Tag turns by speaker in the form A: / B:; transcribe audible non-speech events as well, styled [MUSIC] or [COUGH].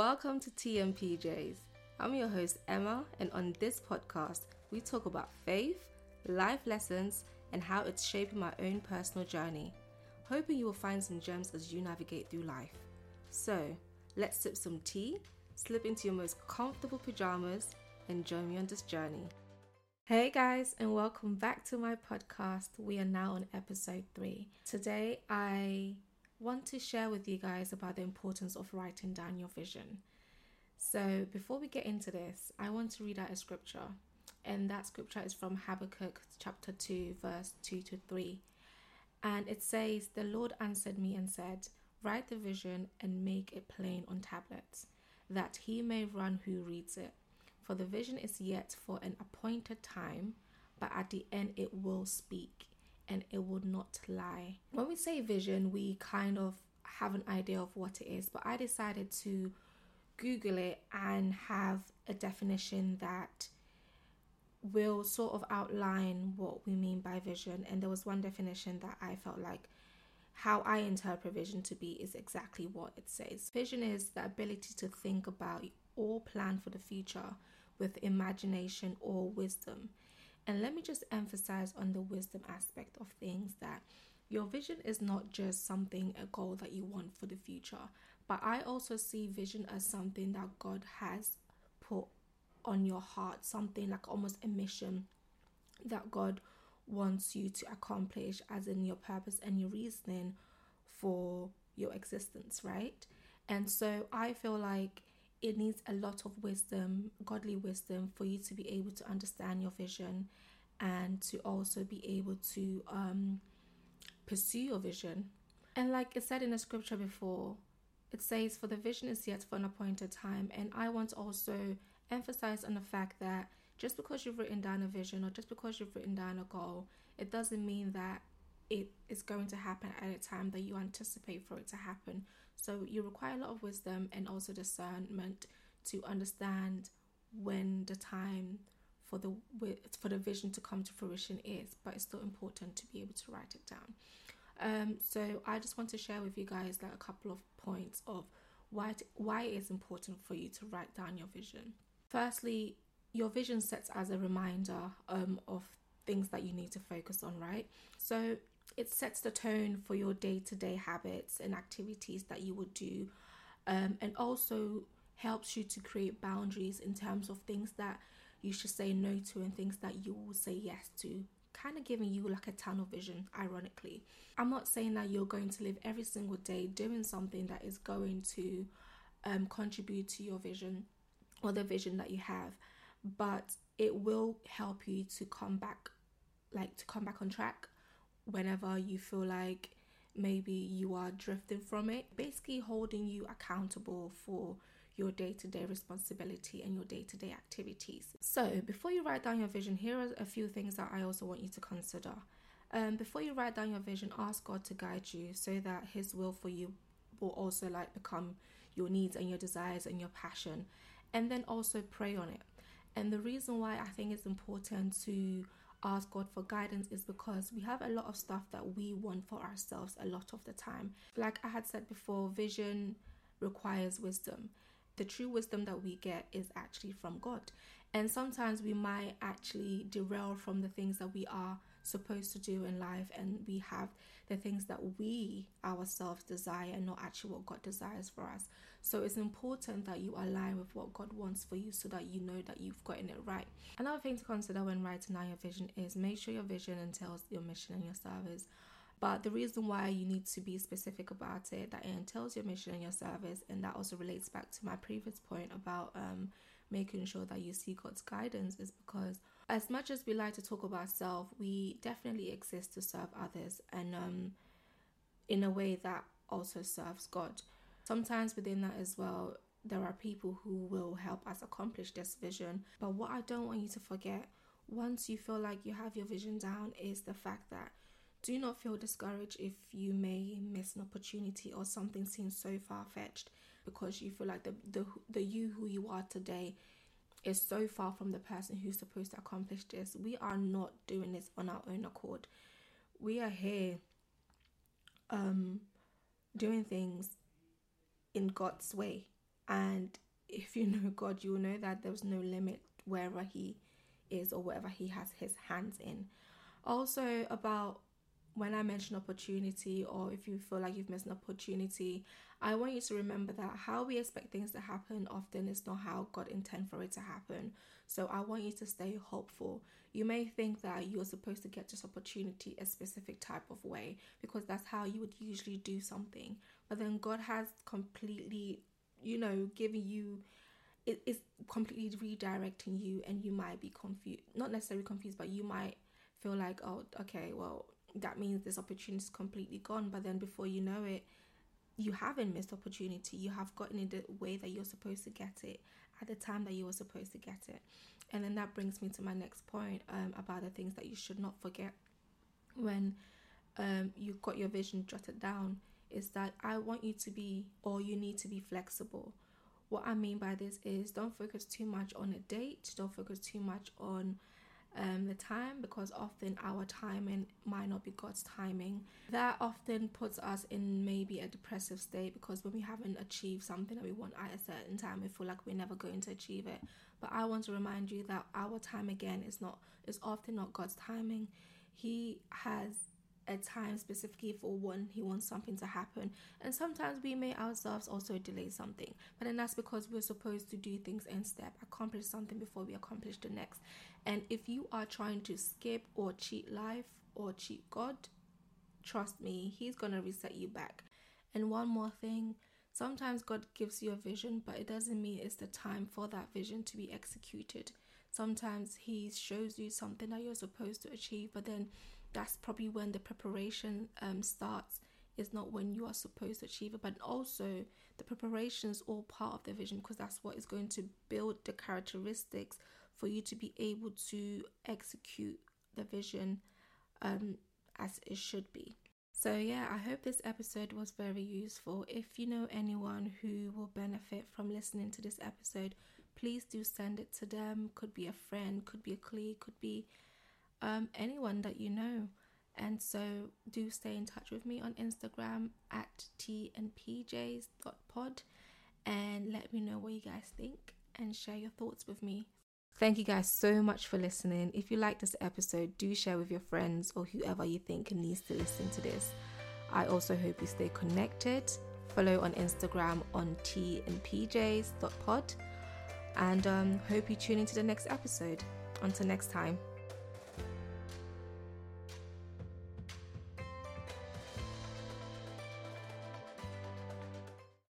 A: Welcome to Tea n' PJ's. I'm your host, Emma, and on this podcast, we talk about faith, life lessons, and how it's shaping my own personal journey. Hoping you will find some gems as you navigate through life. So, let's sip some tea, slip into your most comfortable pajamas, and join me on this journey. Hey guys, and welcome back to my podcast. We are now on episode three. Today, I want to share with you guys about the importance of writing down your vision. So, before we get into this, I want to read out a scripture, and that scripture is from Habakkuk chapter 2, verse 2 to 3. And it says, The Lord answered me and said, Write the vision and make it plain on tablets, that he may run who reads it. For the vision is yet for an appointed time, but at the end it will speak and it will not lie. When we say vision, we kind of have an idea of what it is, but I decided to Google it and have a definition that will sort of outline what we mean by vision. And there was one definition that I felt like how I interpret vision to be is exactly what it says. Vision is the ability to think about or plan for the future with imagination or wisdom. And let me just emphasize on the wisdom aspect of things that your vision is not just something, a goal that you want for the future, but I also see vision as something that God has put on your heart, something like almost a mission that God wants you to accomplish, as in your purpose and your reasoning for your existence, right? And so I feel like it needs a lot of wisdom, godly wisdom, for you to be able to understand your vision and to also be able to um, pursue your vision. And like it said in the scripture before, it says, For the vision is yet for an appointed time. And I want to also emphasize on the fact that just because you've written down a vision or just because you've written down a goal, it doesn't mean that it is going to happen at a time that you anticipate for it to happen. So you require a lot of wisdom and also discernment to understand when the time for the for the vision to come to fruition is, but it's still important to be able to write it down. Um, so I just want to share with you guys like a couple of points of why it, why it is important for you to write down your vision. Firstly, your vision sets as a reminder um, of things that you need to focus on, right? So it sets the tone for your day to day habits and activities that you would do, um, and also helps you to create boundaries in terms of things that you should say no to and things that you will say yes to. Kind of giving you like a tunnel vision, ironically. I'm not saying that you're going to live every single day doing something that is going to um, contribute to your vision or the vision that you have, but it will help you to come back, like to come back on track whenever you feel like maybe you are drifting from it. Basically, holding you accountable for your day to day responsibility and your day to day activities. So, before you write down your vision, here are a few things that I also want you to consider. Um, before you write down your vision, ask God to guide you so that His will for you will also like become your needs and your desires and your passion, and then also pray on it. And the reason why I think it's important to ask God for guidance is because we have a lot of stuff that we want for ourselves a lot of the time. Like I had said before, vision requires wisdom the true wisdom that we get is actually from God. And sometimes we might actually derail from the things that we are supposed to do in life, and we have the things that we ourselves desire and not actually what God desires for us. So it's important that you align with what God wants for you so that you know that you've gotten it right. Another thing to consider when writing out your vision is make sure your vision entails your mission and your service. But the reason why you need to be specific about it, that it entails your mission and your service, and that also relates back to my previous point about um, making sure that you see God's guidance, is because as much as we like to talk about self, we definitely exist to serve others, and um, in a way that also serves God. Sometimes within that as well, there are people who will help us accomplish this vision. But what I don't want you to forget, once you feel like you have your vision down, is the fact that do not feel discouraged if you may miss an opportunity or something seems so far fetched because you feel like the, the the you who you are today is so far from the person who's supposed to accomplish this. We are not doing this on our own accord. We are here um doing things in God's way And if you [LAUGHS] know God, you will know that there's no limit wherever He is or whatever He has His hands in. Also, about when I mention opportunity, or if you feel like you've missed an opportunity, I want you to remember that how we expect things to happen often is not how God intended for it to happen. So I want you to stay hopeful. You may think that you're supposed to get this opportunity a specific type of way because that's how you would usually do something. But then God has completely, you know, given you it is completely redirecting you and you might be confused not necessarily confused but you might feel like oh okay well that means this opportunity is completely gone but then before you know it you haven't missed opportunity. You have gotten it the way that you're supposed to get it at the time that you were supposed to get it. And then that brings me to my next point um, about the things that you should not forget when um, you got your vision jotted down. Is that I want you to be, or you need to be flexible. What I mean by this is don't focus too much on a date, don't focus too much on um, the time because often our timing might not be God's timing. That often puts us in maybe a depressive state because when we haven't achieved something that we want at a certain time, we feel like we're never going to achieve it. But I want to remind you that our time again is not is often not God's timing. He has a time specifically for when he wants something to happen. And sometimes we may ourselves also delay something. But then that's because we're supposed to do things in step, accomplish something before we accomplish the next. And if you are trying to skip or cheat life or cheat God, trust me, He's to reset you back. And one more thing sometimes God gives you a vision, but it doesn't mean it's the time for that vision to be executed. Sometimes He shows you something that you're supposed to achieve, but then that's probably when the preparation um, starts. Is not when you are supposed to achieve it but also the preparation is all part of the vision because that's what is going to build the characteristics for you to be able to execute the vision um, as it should be. So yeah i hope this episode was very useful. If you know anyone who will benefit from listening to this episode please do send it to them. Could be a friend could be a colleague could be um, anyone that you know. And so do stay in touch with me on Instagram at tandpjs.pod and let me know what you guys think and share your thoughts with me. Thank you guys so much for listening. If you like this episode, do share with your friends or whoever you think needs to listen to this. I also hope you stay connected. Follow on Instagram on tandpjs.pod and um, hope you tune into the next episode. Until next time.